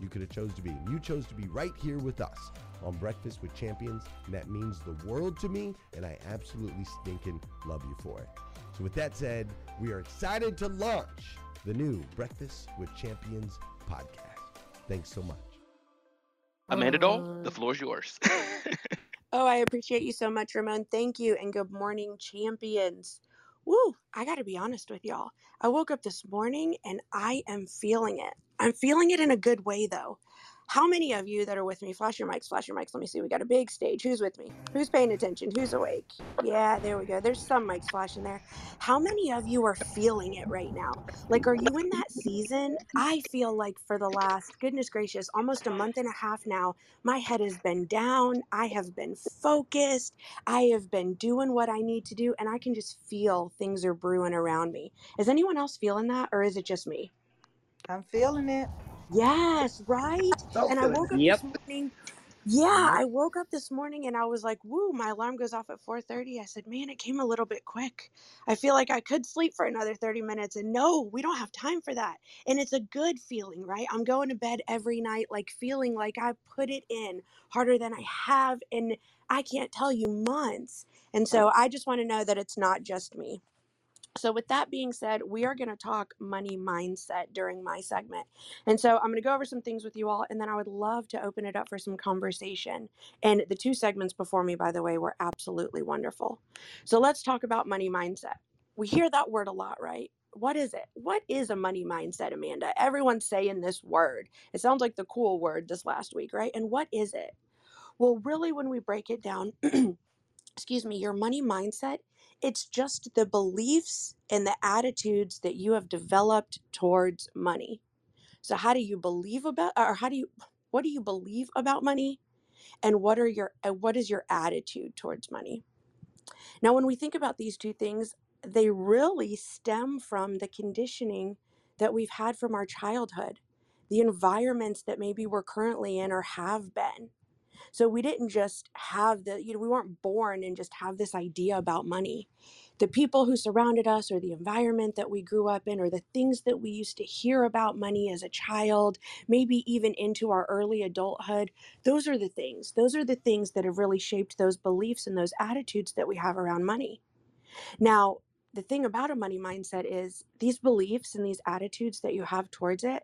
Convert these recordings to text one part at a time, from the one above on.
you could have chose to be, and you chose to be right here with us on Breakfast with Champions, and that means the world to me, and I absolutely stinking love you for it. So, with that said, we are excited to launch the new Breakfast with Champions podcast. Thanks so much. Amanda Dole, uh, the floor is yours. oh, I appreciate you so much, Ramon. Thank you, and good morning, champions. Woo, I got to be honest with y'all. I woke up this morning and I am feeling it. I'm feeling it in a good way, though. How many of you that are with me, flash your mics, flash your mics. Let me see. We got a big stage. Who's with me? Who's paying attention? Who's awake? Yeah, there we go. There's some mics flashing there. How many of you are feeling it right now? Like, are you in that season? I feel like for the last, goodness gracious, almost a month and a half now, my head has been down. I have been focused. I have been doing what I need to do, and I can just feel things are brewing around me. Is anyone else feeling that, or is it just me? I'm feeling it. Yes, right. So And I woke it. up yep. this morning. Yeah, mm-hmm. I woke up this morning and I was like, "Woo!" My alarm goes off at 4:30. I said, "Man, it came a little bit quick. I feel like I could sleep for another 30 minutes." And no, we don't have time for that. And it's a good feeling, right? I'm going to bed every night like feeling like I put it in harder than I have in I can't tell you months. And so I just want to know that it's not just me. So, with that being said, we are going to talk money mindset during my segment. And so, I'm going to go over some things with you all, and then I would love to open it up for some conversation. And the two segments before me, by the way, were absolutely wonderful. So, let's talk about money mindset. We hear that word a lot, right? What is it? What is a money mindset, Amanda? Everyone's saying this word. It sounds like the cool word this last week, right? And what is it? Well, really, when we break it down, excuse me, your money mindset, it's just the beliefs and the attitudes that you have developed towards money. So how do you believe about or how do you what do you believe about money and what are your what is your attitude towards money? Now when we think about these two things, they really stem from the conditioning that we've had from our childhood, the environments that maybe we're currently in or have been. So we didn't just have the, you know, we weren't born and just have this idea about money. The people who surrounded us, or the environment that we grew up in, or the things that we used to hear about money as a child, maybe even into our early adulthood, those are the things. Those are the things that have really shaped those beliefs and those attitudes that we have around money. Now, the thing about a money mindset is these beliefs and these attitudes that you have towards it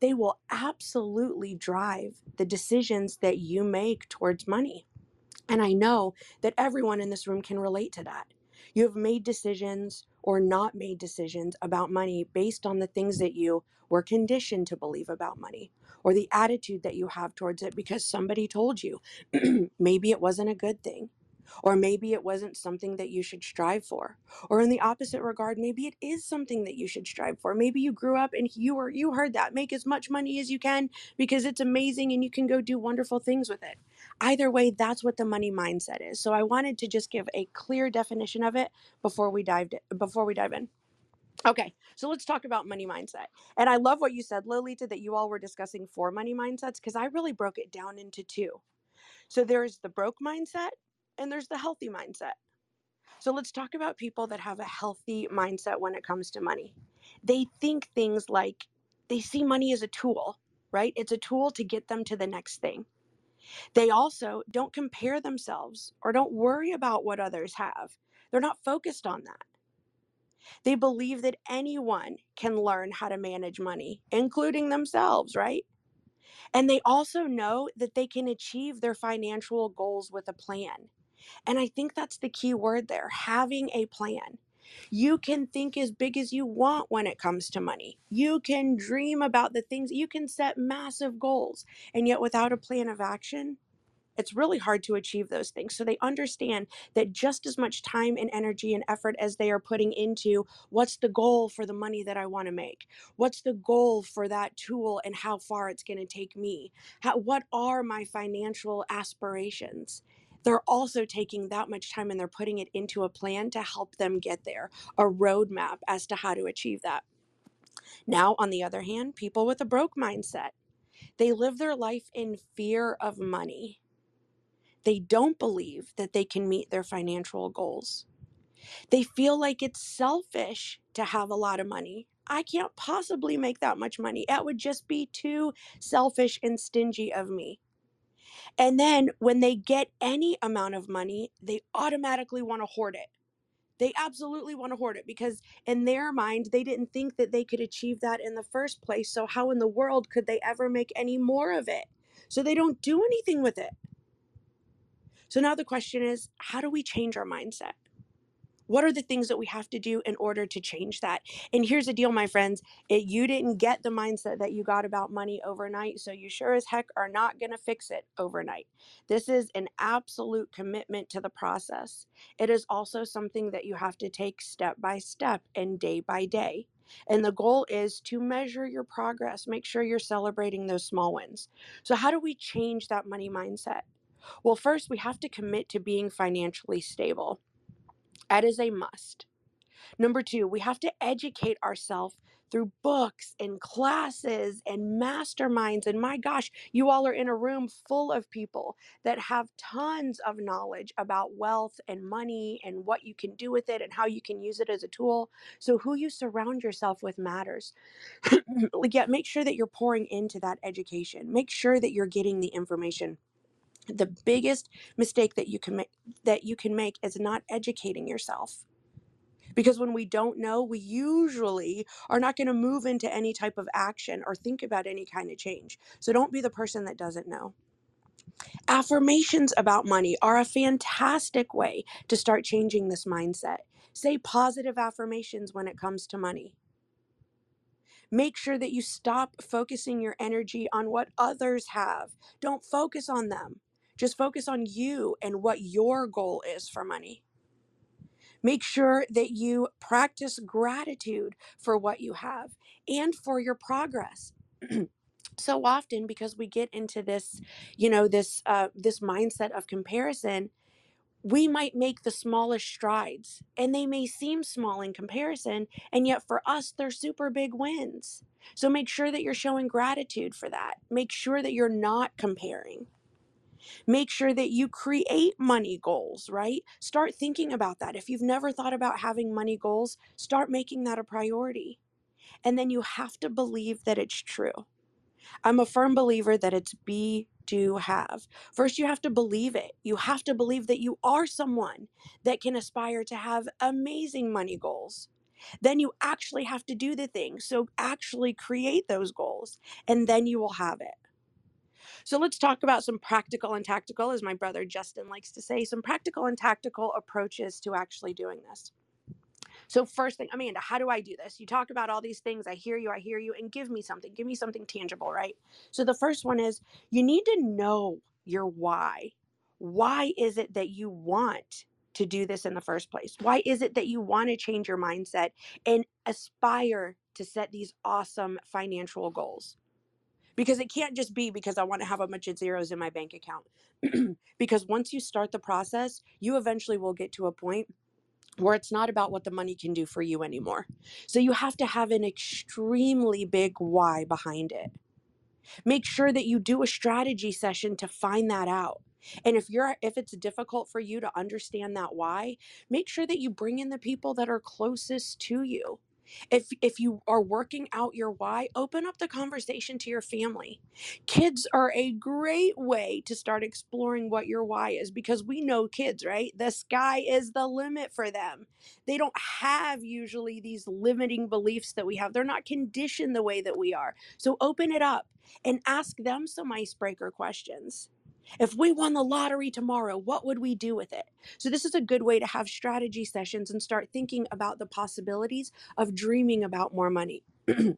they will absolutely drive the decisions that you make towards money. And I know that everyone in this room can relate to that. You have made decisions or not made decisions about money based on the things that you were conditioned to believe about money or the attitude that you have towards it because somebody told you. Maybe it wasn't a good thing. Or maybe it wasn't something that you should strive for. Or in the opposite regard, maybe it is something that you should strive for. Maybe you grew up and you were you heard that make as much money as you can because it's amazing and you can go do wonderful things with it. Either way, that's what the money mindset is. So I wanted to just give a clear definition of it before we dived before we dive in. Okay, so let's talk about money mindset. And I love what you said, Lolita, that you all were discussing four money mindsets because I really broke it down into two. So there's the broke mindset and there's the healthy mindset. So let's talk about people that have a healthy mindset when it comes to money. They think things like they see money as a tool, right? It's a tool to get them to the next thing. They also don't compare themselves or don't worry about what others have. They're not focused on that. They believe that anyone can learn how to manage money, including themselves, right? And they also know that they can achieve their financial goals with a plan. And I think that's the key word there having a plan. You can think as big as you want when it comes to money. You can dream about the things, you can set massive goals. And yet, without a plan of action, it's really hard to achieve those things. So they understand that just as much time and energy and effort as they are putting into what's the goal for the money that I want to make? What's the goal for that tool and how far it's going to take me? How, what are my financial aspirations? They're also taking that much time and they're putting it into a plan to help them get there, a roadmap as to how to achieve that. Now, on the other hand, people with a broke mindset, they live their life in fear of money. They don't believe that they can meet their financial goals. They feel like it's selfish to have a lot of money. I can't possibly make that much money. It would just be too selfish and stingy of me. And then when they get any amount of money, they automatically want to hoard it. They absolutely want to hoard it because, in their mind, they didn't think that they could achieve that in the first place. So, how in the world could they ever make any more of it? So, they don't do anything with it. So, now the question is how do we change our mindset? What are the things that we have to do in order to change that? And here's the deal, my friends it, you didn't get the mindset that you got about money overnight, so you sure as heck are not going to fix it overnight. This is an absolute commitment to the process. It is also something that you have to take step by step and day by day. And the goal is to measure your progress, make sure you're celebrating those small wins. So, how do we change that money mindset? Well, first, we have to commit to being financially stable. That is a must. Number two, we have to educate ourselves through books and classes and masterminds. And my gosh, you all are in a room full of people that have tons of knowledge about wealth and money and what you can do with it and how you can use it as a tool. So, who you surround yourself with matters. yeah, make sure that you're pouring into that education, make sure that you're getting the information the biggest mistake that you can make that you can make is not educating yourself Because when we don't know, we usually are not going to move into any type of action or think about any kind of change. So don't be the person that doesn't know. Affirmations about money are a fantastic way to start changing this mindset. Say positive affirmations when it comes to money. Make sure that you stop focusing your energy on what others have. Don't focus on them. Just focus on you and what your goal is for money. Make sure that you practice gratitude for what you have and for your progress. so often because we get into this you know this uh, this mindset of comparison we might make the smallest strides and they may seem small in comparison and yet for us they're super big wins so make sure that you're showing gratitude for that make sure that you're not comparing make sure that you create money goals right start thinking about that if you've never thought about having money goals start making that a priority and then you have to believe that it's true I'm a firm believer that it's be, do, have. First, you have to believe it. You have to believe that you are someone that can aspire to have amazing money goals. Then you actually have to do the thing. So, actually create those goals, and then you will have it. So, let's talk about some practical and tactical, as my brother Justin likes to say, some practical and tactical approaches to actually doing this. So, first thing, Amanda, how do I do this? You talk about all these things. I hear you, I hear you, and give me something. Give me something tangible, right? So, the first one is you need to know your why. Why is it that you want to do this in the first place? Why is it that you want to change your mindset and aspire to set these awesome financial goals? Because it can't just be because I want to have a bunch of zeros in my bank account. because once you start the process, you eventually will get to a point where it's not about what the money can do for you anymore. So you have to have an extremely big why behind it. Make sure that you do a strategy session to find that out. And if you're if it's difficult for you to understand that why, make sure that you bring in the people that are closest to you. If if you are working out your why, open up the conversation to your family. Kids are a great way to start exploring what your why is because we know kids, right? The sky is the limit for them. They don't have usually these limiting beliefs that we have. They're not conditioned the way that we are. So open it up and ask them some icebreaker questions. If we won the lottery tomorrow, what would we do with it? So, this is a good way to have strategy sessions and start thinking about the possibilities of dreaming about more money.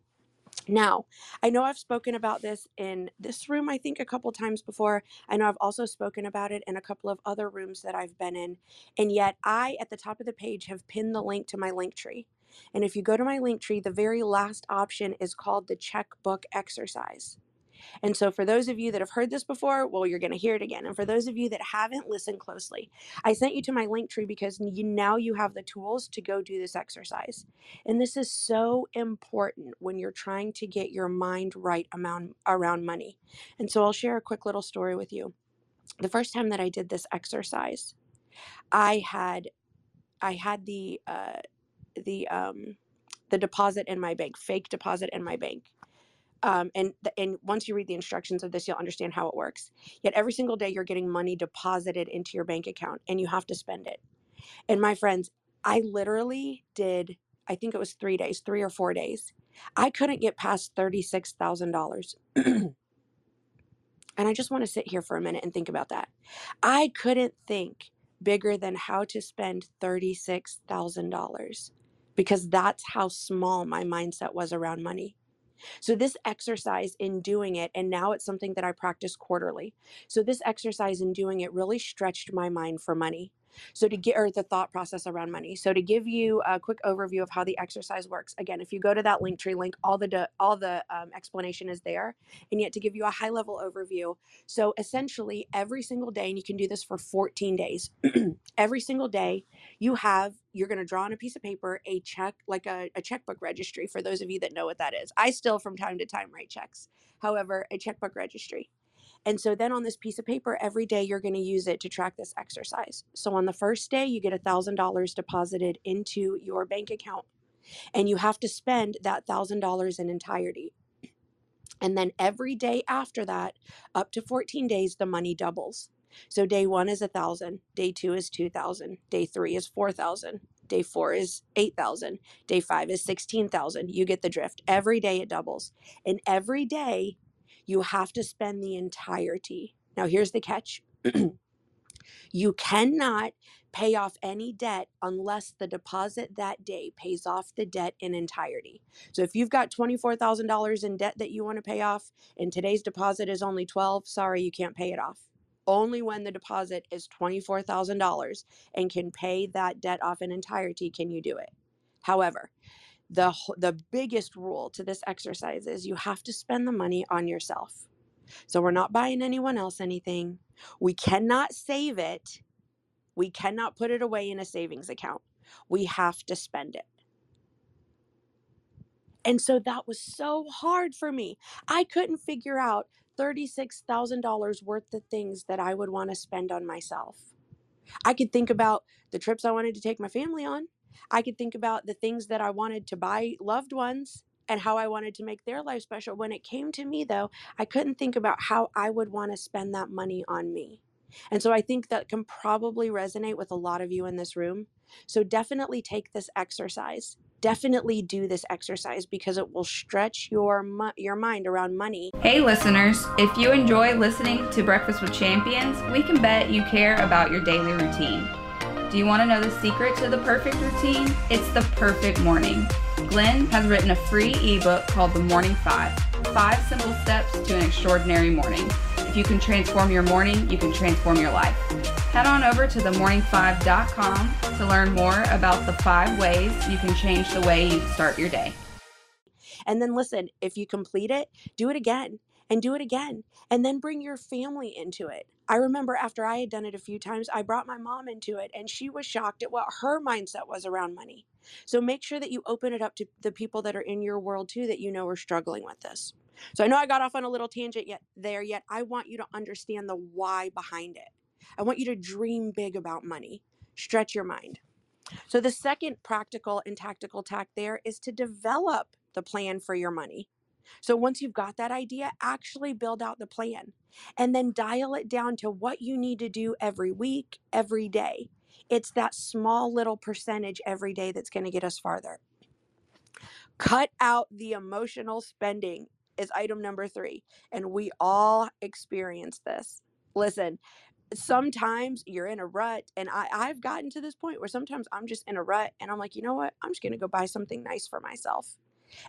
Now, I know I've spoken about this in this room, I think, a couple times before. I know I've also spoken about it in a couple of other rooms that I've been in. And yet, I, at the top of the page, have pinned the link to my Linktree. And if you go to my Linktree, the very last option is called the checkbook exercise. And so, for those of you that have heard this before, well, you're going to hear it again. And for those of you that haven't, listen closely. I sent you to my Linktree because you, now you have the tools to go do this exercise. And this is so important when you're trying to get your mind right around, around money. And so, I'll share a quick little story with you. The first time that I did this exercise, I had I had the uh, the um, the deposit in my bank, fake deposit in my bank um, and the, and once you read the instructions of this you'll understand how it works. Yet every single day you're getting money deposited into your bank account and you have to spend it. And my friends i literally did i think it was three days three or four days. I couldn't get past $36000 and i just want to sit here for a minute and think about that. I couldn't think bigger than how to spend $36000 because that's how small my mindset was around money so, this exercise in doing it, and now it's something that I practice quarterly. So, this exercise in doing it really stretched my mind for money. So to get or the thought process around money. So to give you a quick overview of how the exercise works. Again, if you go to that Linktree link, all the all the um, explanation is there. And yet to give you a high level overview. So essentially, every single day, and you can do this for 14 days. every single day, you have you're going to draw on a piece of paper a check like a, a checkbook registry for those of you that know what that is i still from time to time write checks however a checkbook registry and so then on this piece of paper, every day you're going to use it to track this exercise. So on the first day, you get $1,000 deposited into your bank account, and you have to spend that $1,000 in entirety. And then every day after that, up to 14 days, the money doubles. So day one is a thousand, day two is two thousand, day three is four thousand, Day four is 8,000. Day five is 16,000. You get the drift. Every day it doubles. And every day you have to spend the entirety. Now, here's the catch you cannot pay off any debt unless the deposit that day pays off the debt in entirety. So if you've got $24,000 in debt that you want to pay off and today's deposit is only 12, sorry, you can't pay it off. Only when the deposit is $24,000 and can pay that debt off in entirety can you do it. However, the the biggest rule to this exercise is you have to spend the money on yourself. So we're not buying anyone else anything. We cannot save it. We cannot put it away in a savings account. We have to spend it. And so that was so hard for me. I couldn't figure out $36,000 worth of things that I would want to spend on myself. I could think about the trips I wanted to take my family on. I could think about the things that I wanted to buy loved ones and how I wanted to make their life special. When it came to me, though, I couldn't think about how I would want to spend that money on me. And so I think that can probably resonate with a lot of you in this room. So definitely take this exercise. Definitely do this exercise because it will stretch your mu- your mind around money Hey, listeners, if you enjoy listening to Breakfast with Champions, we can bet you care about your daily routine. Do you want to know the secret to the perfect routine? It's the perfect morning. Glenn has written a free ebook called The Morning Five Five Simple Steps to an Extraordinary Morning. If you can transform your morning, you can transform your life. Head on over to themorning5.com to learn more about the five ways you can change the way you start your day. And then listen, if you complete it, do it again and do it again. And then bring your family into it. I remember after I had done it a few times, I brought my mom into it and she was shocked at what her mindset was around money. So make sure that you open it up to the people that are in your world too that you know are struggling with this. So I know I got off on a little tangent yet there yet I want you to understand the why behind it. I want you to dream big about money. Stretch your mind. So the second practical and tactical tack there is to develop the plan for your money. So once you've got that idea, actually build out the plan and then dial it down to what you need to do every week, every day. It's that small little percentage every day that's going to get us farther. Cut out the emotional spending is item number 3, and we all experience this. Listen, sometimes you're in a rut and I, I've gotten to this point where sometimes I'm just in a rut and I'm like, you know what? I'm just gonna go buy something nice for myself.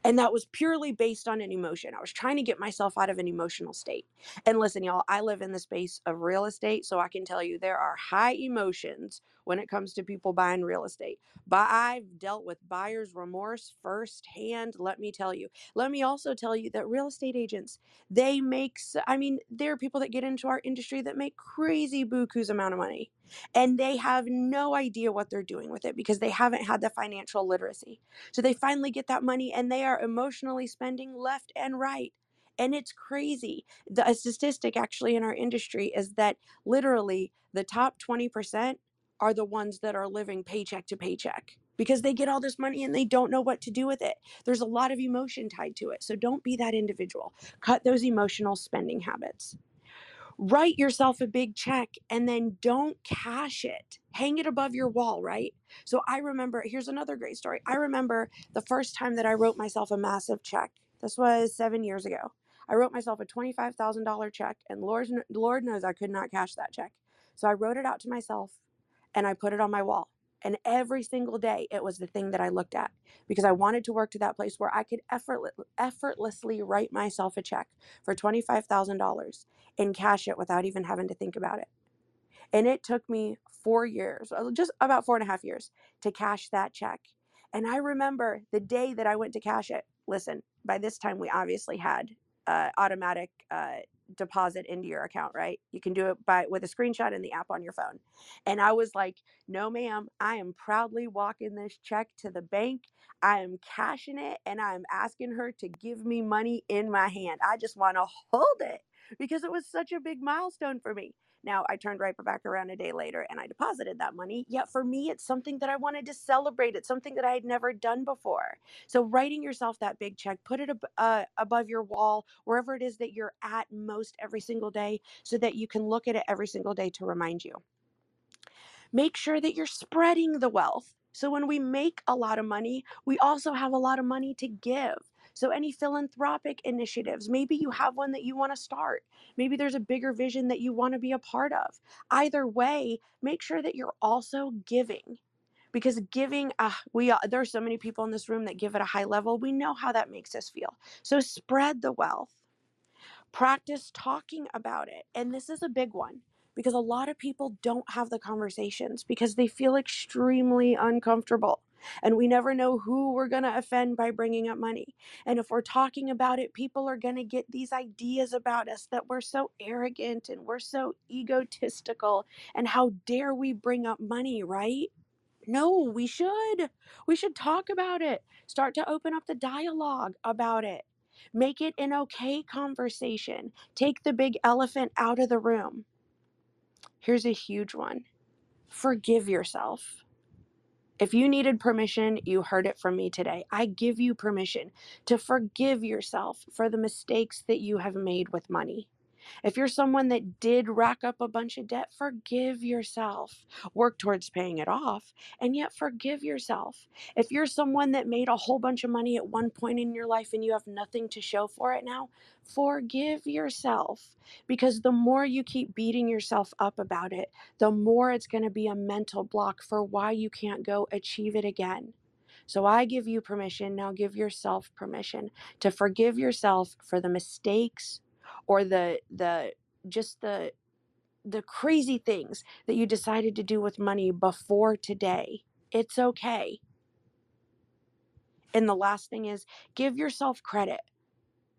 And that was purely based on an emotion. I was trying to get myself out of an emotional state. And listen, y'all, I live in the space of real estate, so I can tell you there are high emotions when it comes to people buying real estate. But I've dealt with buyer's remorse firsthand, let me tell you. Let me also tell you that real estate agents, they make, I mean, there are people that get into our industry that make crazy buku's amount of money. And they have no idea what they're doing with it because they haven't had the financial literacy. So they finally get that money and they are emotionally spending left and right. And it's crazy. The a statistic actually in our industry is that literally the top 20% are the ones that are living paycheck to paycheck because they get all this money and they don't know what to do with it. There's a lot of emotion tied to it. So don't be that individual. Cut those emotional spending habits write yourself a big check and then don't cash it. Hang it above your wall, right? So I remember, here's another great story. I remember the first time that I wrote myself a massive check. This was seven years ago. I wrote myself a $25,000 check, and Lord, Lord knows I could not cash that check. So I wrote it out to myself and I put it on my wall. And every single day, it was the thing that I looked at because I wanted to work to that place where I could effortless, effortlessly write myself a check for $25,000 and cash it without even having to think about it. And it took me four years, uh, just about four and a half years, to cash that check. And I remember the day that I went to cash it. Listen, by this time, we obviously had uh, automatic uh, deposit into your account, right? You can do it by with a screenshot in the app on your phone. And I was like, no, ma'am, I am proudly walking this check to the bank. I am cashing it and I'm asking her to give me money in my hand. I just want to hold it because it was such a big milestone for me. Now, I turned right back around a day later and I deposited that money. Yet for me, it's something that I wanted to celebrate. It's something that I had never done before. So, writing yourself that big check, put it ab- uh, above your wall, wherever it is that you're at most every single day, so that you can look at it every single day to remind you. Make sure that you're spreading the wealth. So when we make a lot of money, we also have a lot of money to give. So, any philanthropic initiatives, maybe you have one that you want to start. Maybe there's a bigger vision that you want to be a part of. Either way, make sure that you're also giving because giving uh, we there are so many people in this room that give at a high level. We know how that makes us feel. So spread the wealth. Practice talking about it and this is a big one because a lot of people don't have the conversations because they feel extremely uncomfortable and we never know who we're going to offend by bringing up money. And if we're talking about it, people are going to get these ideas about us that we're so arrogant and we're so egotistical. And how dare we bring up money, right? No, we should. We should talk about it. Start to open up the dialogue about it. Make it an okay conversation. Take the big elephant out of the room. Here's a huge one forgive yourself. If you needed permission, you heard it from me today. I give you permission to forgive yourself for the mistakes that you have made with money. If you're someone that did rack up a bunch of debt, forgive yourself. Work towards paying it off and yet forgive yourself. If you're someone that made a whole bunch of money at one point in your life and you have nothing to show for it now, forgive yourself. Because the more you keep beating yourself up about it, the more it's going to be a mental block for why you can't go achieve it again. So I give you permission, now give yourself permission to forgive yourself for the mistakes or the the just the the crazy things that you decided to do with money before today. It's okay. And the last thing is give yourself credit.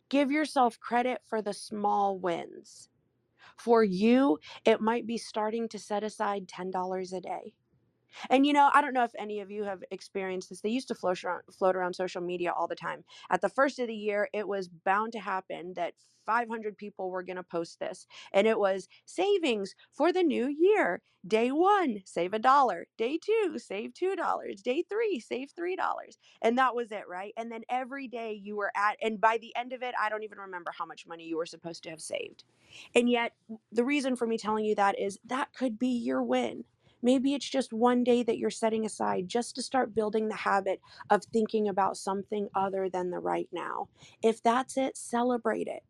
Give yourself credit for the small wins. For you, it might be starting to set aside $10 a day. And you know, I don't know if any of you have experienced this. They used to float around, float around social media all the time. At the first of the year, it was bound to happen that 500 people were going to post this. And it was savings for the new year. Day one, save a dollar. Day two, save $2. Day three, save $3. And that was it, right? And then every day you were at, and by the end of it, I don't even remember how much money you were supposed to have saved. And yet, the reason for me telling you that is that could be your win Maybe it's just one day that you're setting aside just to start building the habit of thinking about something other than the right now. If that's it, celebrate it.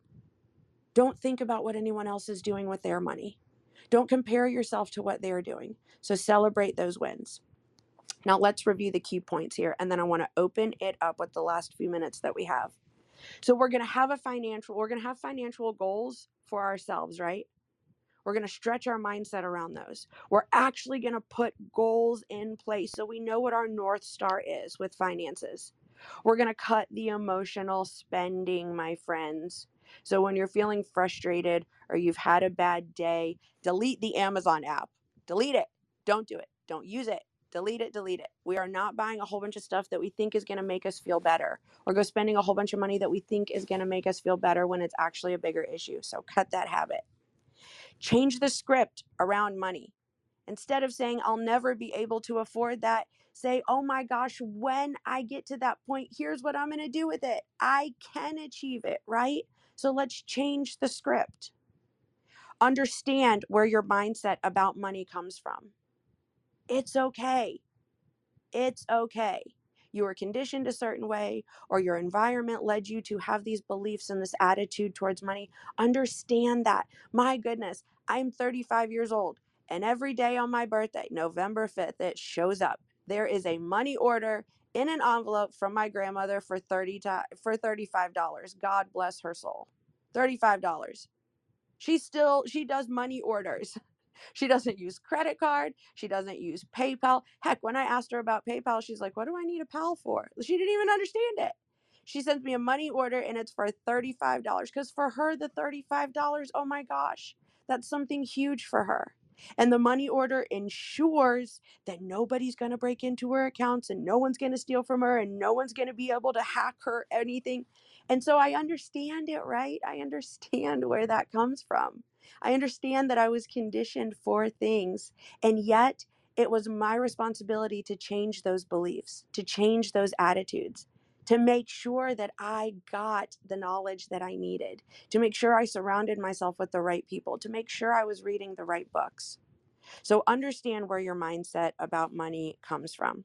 Don't think about what anyone else is doing with their money. Don't compare yourself to what they're doing. So celebrate those wins. Now let's review the key points here, and then I want to open it up with the last few minutes that we have. So we're going to have a financial, we're going to have financial goals for ourselves, right? We're going to stretch our mindset around those. We're actually going to put goals in place so we know what our North Star is with finances. We're going to cut the emotional spending, my friends. So when you're feeling frustrated or you've had a bad day, delete the Amazon app. Delete it. Don't do it. Don't use it. Delete it, delete it. We are not buying a whole bunch of stuff that we think is going to make us feel better or go spending a whole bunch of money that we think is going to make us feel better when it's actually a bigger issue. So cut that habit. Change the script around money. Instead of saying, I'll never be able to afford that, say, oh my gosh, when I get to that point, here's what I'm going to do with it. I can achieve it, right? So let's change the script. Understand where your mindset about money comes from. It's okay. It's okay you were conditioned a certain way or your environment led you to have these beliefs and this attitude towards money, understand that. My goodness, I'm 35 years old and every day on my birthday, November 5th, it shows up. There is a money order in an envelope from my grandmother for 30 to, for $35. God bless her soul. $35. She still she does money orders. She doesn't use credit card. She doesn't use PayPal. Heck, when I asked her about PayPal, she's like, What do I need a pal for? She didn't even understand it. She sends me a money order and it's for $35. Because for her, the $35, oh my gosh, that's something huge for her. And the money order ensures that nobody's going to break into her accounts and no one's going to steal from her and no one's going to be able to hack her anything. And so I understand it, right? I understand where that comes from. I understand that I was conditioned for things, and yet it was my responsibility to change those beliefs, to change those attitudes, to make sure that I got the knowledge that I needed, to make sure I surrounded myself with the right people, to make sure I was reading the right books. So understand where your mindset about money comes from.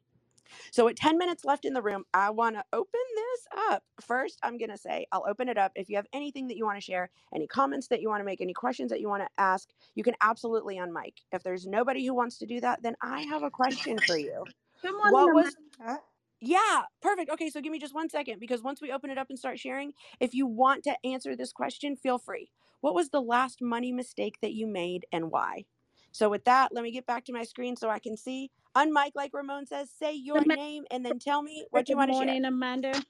So, with 10 minutes left in the room, I want to open this up. First, I'm going to say, I'll open it up. If you have anything that you want to share, any comments that you want to make, any questions that you want to ask, you can absolutely unmic. If there's nobody who wants to do that, then I have a question for you. Morning. What was Huh? Yeah, perfect. Okay, so give me just one second because once we open it up and start sharing, if you want to answer this question, feel free. What was the last money mistake that you made and why? So, with that, let me get back to my screen so I can see. Unmic, like Ramon says, say your name and then tell me what you Good want to share. Good morning, Amanda.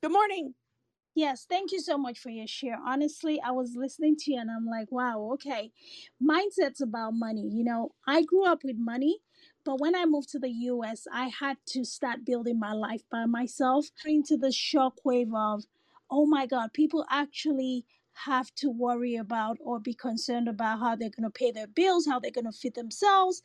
Good morning. Yes, thank you so much for your share. Honestly, I was listening to you and I'm like, wow, okay. Mindset's about money. You know, I grew up with money, but when I moved to the US, I had to start building my life by myself into the shockwave of, oh my God, people actually have to worry about or be concerned about how they're going to pay their bills, how they're going to feed themselves.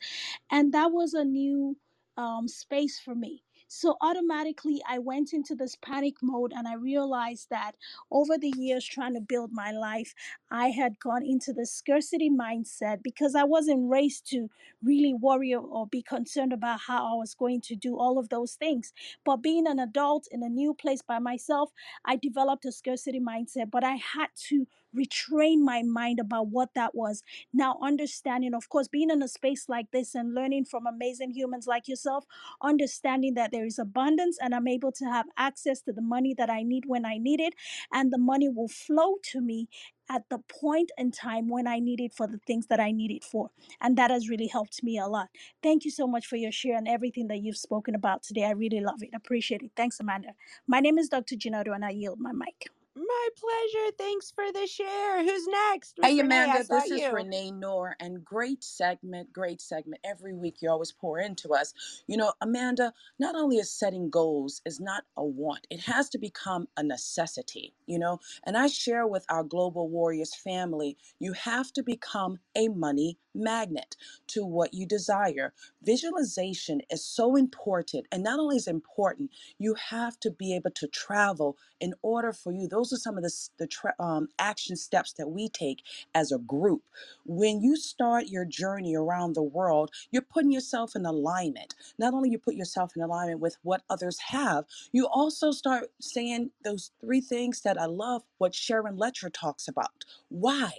And that was a new um, space for me. So automatically, I went into this panic mode and I realized that over the years trying to build my life, I had gone into the scarcity mindset because I wasn't raised to really worry or, or be concerned about how I was going to do all of those things. But being an adult in a new place by myself, I developed a scarcity mindset, but I had to retrain my mind about what that was. Now, understanding, of course, being in a space like this and learning from amazing humans like yourself, understanding that there is abundance and I'm able to have access to the money that I need when I need it, and the money will flow to me at the point in time when I need it for the things that I need it for. And that has really helped me a lot. Thank you so much for your share and everything that you've spoken about today. I really love it. Appreciate it. Thanks, Amanda. My name is Dr. Gennaro, and I yield my mic. My pleasure. Thanks for the share. Who's next? Hey Miss Renee, I Amanda, saw this is you. Renee Noor, and great segment, great segment. Every week you always pour into us. You know, Amanda, not only is setting goals is not a want, it has to become a necessity, you know. And I share with our Global Warriors family, you have to become a money magnet to what you desire. Visualization is so important, and not only is it important, you have to be able to travel in order for you. Those are some of the, the um, action steps that we take as a group. When you start your journey around the world, you're putting yourself in alignment. Not only you put yourself in alignment with what others have, you also start saying those three things that I love what Sharon Lechter talks about. Why?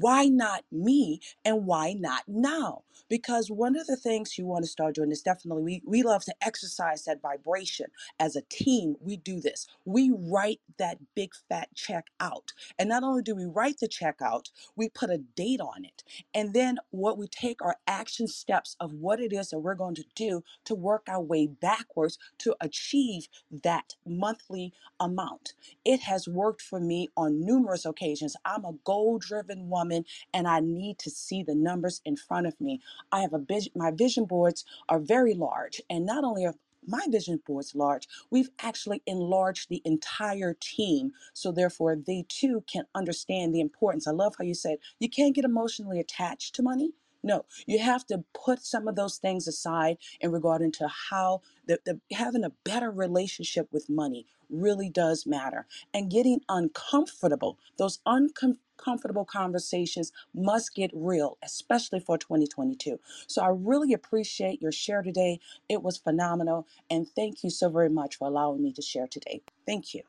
Why not me and why not now? Because one of the things you want to start doing is definitely we, we love to exercise that vibration. As a team we do this. We write that big fat check out. And not only do we write the check out we put a date on it. And then what we take are action steps of what it is that we're going to do to work our way backwards to achieve that monthly amount. It has worked for me on numerous occasions. I'm a goal driven woman and I need to see the numbers in front of me. I have a vision, my vision boards are very large, and not only are my vision boards large, we've actually enlarged the entire team so therefore they too can understand the importance. I love how you said you can't get emotionally attached to money. No, you have to put some of those things aside in regard into how the, the having a better relationship with money really does matter and getting uncomfortable. Those uncomfortable conversations must get real, especially for 2022. So I really appreciate your share today. It was phenomenal. And thank you so very much for allowing me to share today. Thank you.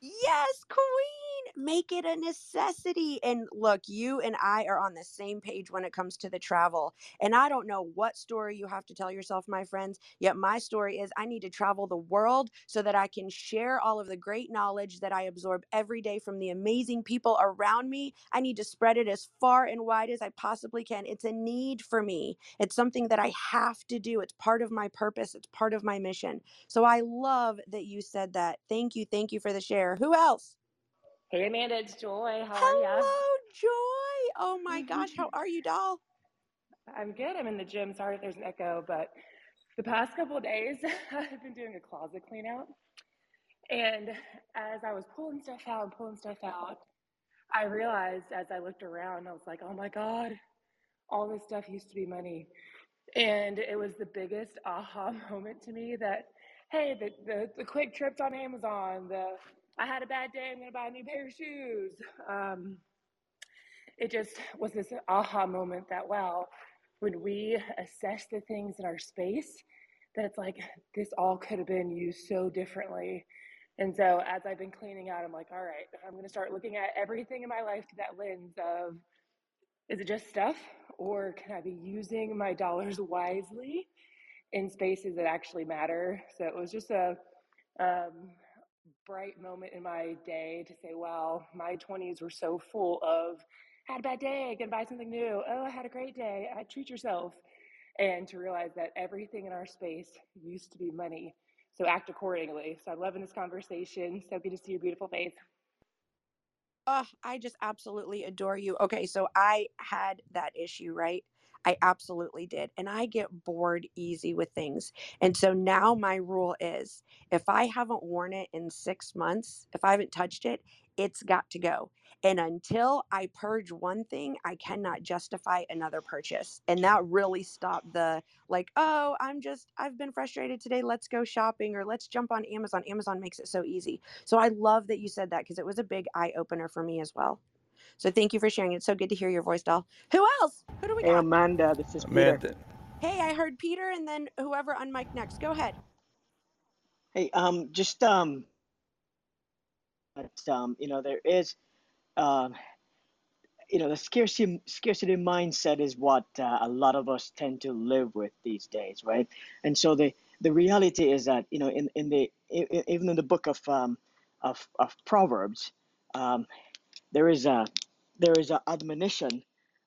Yes, Queen. Make it a necessity. And look, you and I are on the same page when it comes to the travel. And I don't know what story you have to tell yourself, my friends. Yet my story is I need to travel the world so that I can share all of the great knowledge that I absorb every day from the amazing people around me. I need to spread it as far and wide as I possibly can. It's a need for me. It's something that I have to do. It's part of my purpose, it's part of my mission. So I love that you said that. Thank you. Thank you for the share. Who else? Hey Amanda, it's Joy. How are you? Hello, Joy. Oh my gosh, how are you, doll? I'm good. I'm in the gym. Sorry if there's an echo, but the past couple of days I've been doing a closet clean out. And as I was pulling stuff out and pulling stuff out, I realized as I looked around, I was like, oh my God, all this stuff used to be money. And it was the biggest aha moment to me that, hey, the, the, the quick trips on Amazon, the I had a bad day, I'm gonna buy a new pair of shoes. Um, it just was this aha moment that wow, when we assess the things in our space that it's like this all could have been used so differently. And so as I've been cleaning out, I'm like, all right, I'm going to start looking at everything in my life through that lens of is it just stuff or can I be using my dollars wisely in spaces that actually matter? So it was just a um, bright moment in my day to say, well, my 20s were so full of had a bad day, gonna buy something new. Oh, I had a great day. I treat yourself. And to realize that everything in our space used to be money. So act accordingly. So I'm loving this conversation. So good to see your beautiful face. Oh, I just absolutely adore you. Okay, so I had that issue, right? I absolutely did. And I get bored easy with things. And so now my rule is if I haven't worn it in six months, if I haven't touched it, it's got to go. And until I purge one thing, I cannot justify another purchase. And that really stopped the like, oh, I'm just, I've been frustrated today. Let's go shopping or let's jump on Amazon. Amazon makes it so easy. So I love that you said that because it was a big eye opener for me as well. So thank you for sharing. It's so good to hear your voice, doll. Who else? Who do we Hey, got? Amanda, this is Peter. Amanda. Hey, I heard Peter and then whoever on mic next. Go ahead. Hey, um, just um, but um, you know, there is, um, you know, the scarcity scarcity mindset is what uh, a lot of us tend to live with these days, right? And so the the reality is that you know, in in the even in the book of um, of of Proverbs, um, there is a there is a admonition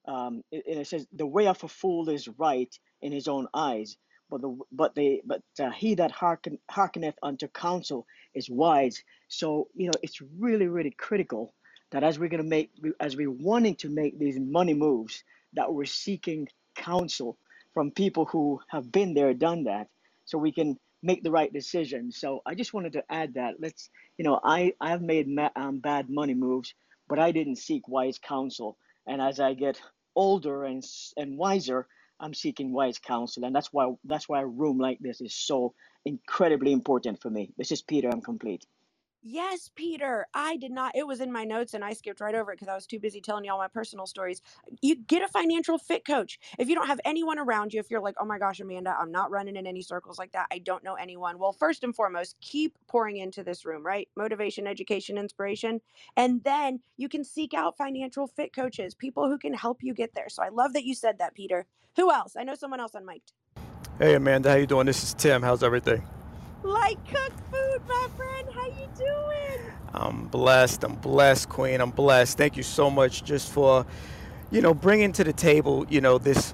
um, and it says the way of a fool is right in his own eyes but the but the but uh, he that hearken hearkeneth unto counsel is wise. So you know it's really really critical that as we're going to make as we're wanting to make these money moves that we're seeking counsel from people who have been there done that so we can make the right decision. So i just wanted to add that. Let's you know i i've made ma- um, bad money moves but i didn't seek wise counsel. And as i get older and and wiser i'm seeking wise counsel. And that's why that's why a room like this is so incredibly important for me. This is peter i'm complete Yes, Peter. I did not. It was in my notes and I skipped right over it because I was too busy telling you all my personal stories. You get a financial fit coach. If you don't have anyone around you, if you're like, oh my gosh, Amanda, I'm not running in any circles like that, I don't know anyone. Well, first and foremost, keep pouring into this room, right? Motivation, education, inspiration. And then you can seek out financial fit coaches, people who can help you get there. So I love that you said that, Peter. Who else? I know someone else on mic. Hey Amanda, how you doing? This is Tim. How's everything? Like cook food, my friend. How you doing? I'm blessed. I'm blessed, Queen. I'm blessed. Thank you so much just for, you know, bringing to the table, you know, this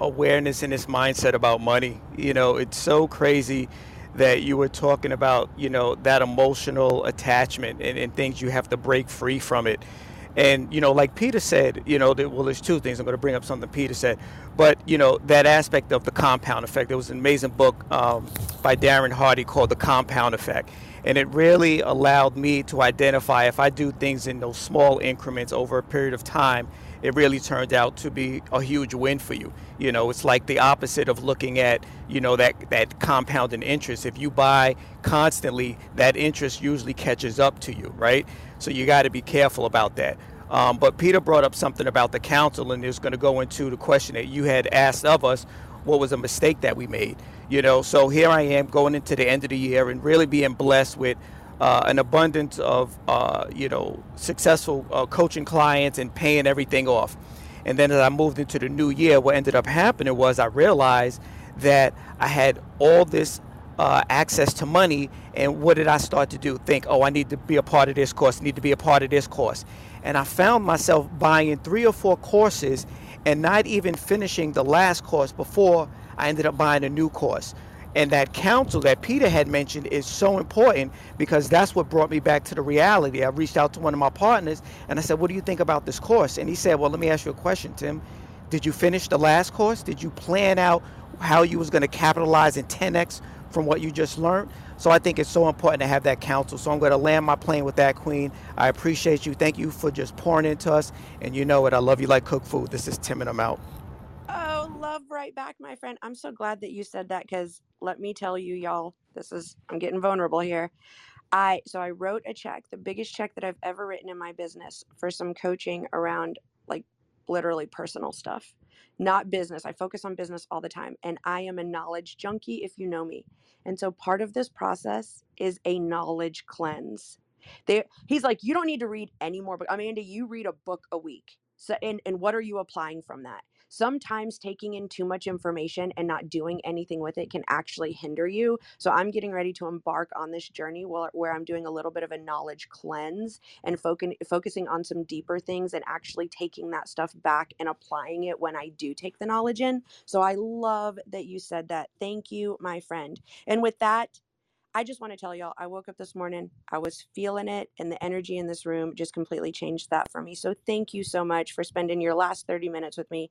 awareness and this mindset about money. You know, it's so crazy that you were talking about, you know, that emotional attachment and, and things you have to break free from it. And, you know, like Peter said, you know, well, there's two things. I'm going to bring up something Peter said. But, you know, that aspect of the compound effect. There was an amazing book um, by Darren Hardy called The Compound Effect. And it really allowed me to identify if I do things in those small increments over a period of time, it really turned out to be a huge win for you. You know, it's like the opposite of looking at, you know, that, that compounding interest. If you buy constantly, that interest usually catches up to you, right? So you got to be careful about that. Um, but Peter brought up something about the counsel, and is going to go into the question that you had asked of us what was a mistake that we made. You know, so here I am going into the end of the year and really being blessed with uh, an abundance of, uh, you know, successful uh, coaching clients and paying everything off. And then as I moved into the new year, what ended up happening was I realized that I had all this uh, access to money. And what did I start to do? Think, oh, I need to be a part of this course, need to be a part of this course. And I found myself buying three or four courses and not even finishing the last course before I ended up buying a new course. And that counsel that Peter had mentioned is so important because that's what brought me back to the reality. I reached out to one of my partners and I said, What do you think about this course? And he said, Well, let me ask you a question, Tim. Did you finish the last course? Did you plan out how you was going to capitalize in 10x from what you just learned? So I think it's so important to have that counsel. So I'm going to land my plane with that, Queen. I appreciate you. Thank you for just pouring into us. And you know what? I love you like cook food. This is Tim and I'm out. Oh, love right back, my friend. I'm so glad that you said that because let me tell you, y'all, this is, I'm getting vulnerable here. I, so I wrote a check, the biggest check that I've ever written in my business for some coaching around like literally personal stuff, not business. I focus on business all the time. And I am a knowledge junkie if you know me. And so part of this process is a knowledge cleanse. There, he's like, you don't need to read any more. But Amanda, you read a book a week. So, and, and what are you applying from that? Sometimes taking in too much information and not doing anything with it can actually hinder you. So I'm getting ready to embark on this journey where, where I'm doing a little bit of a knowledge cleanse and focus, focusing on some deeper things and actually taking that stuff back and applying it when I do take the knowledge in. So I love that you said that. Thank you, my friend. And with that, I just want to tell y'all, I woke up this morning, I was feeling it, and the energy in this room just completely changed that for me. So thank you so much for spending your last 30 minutes with me.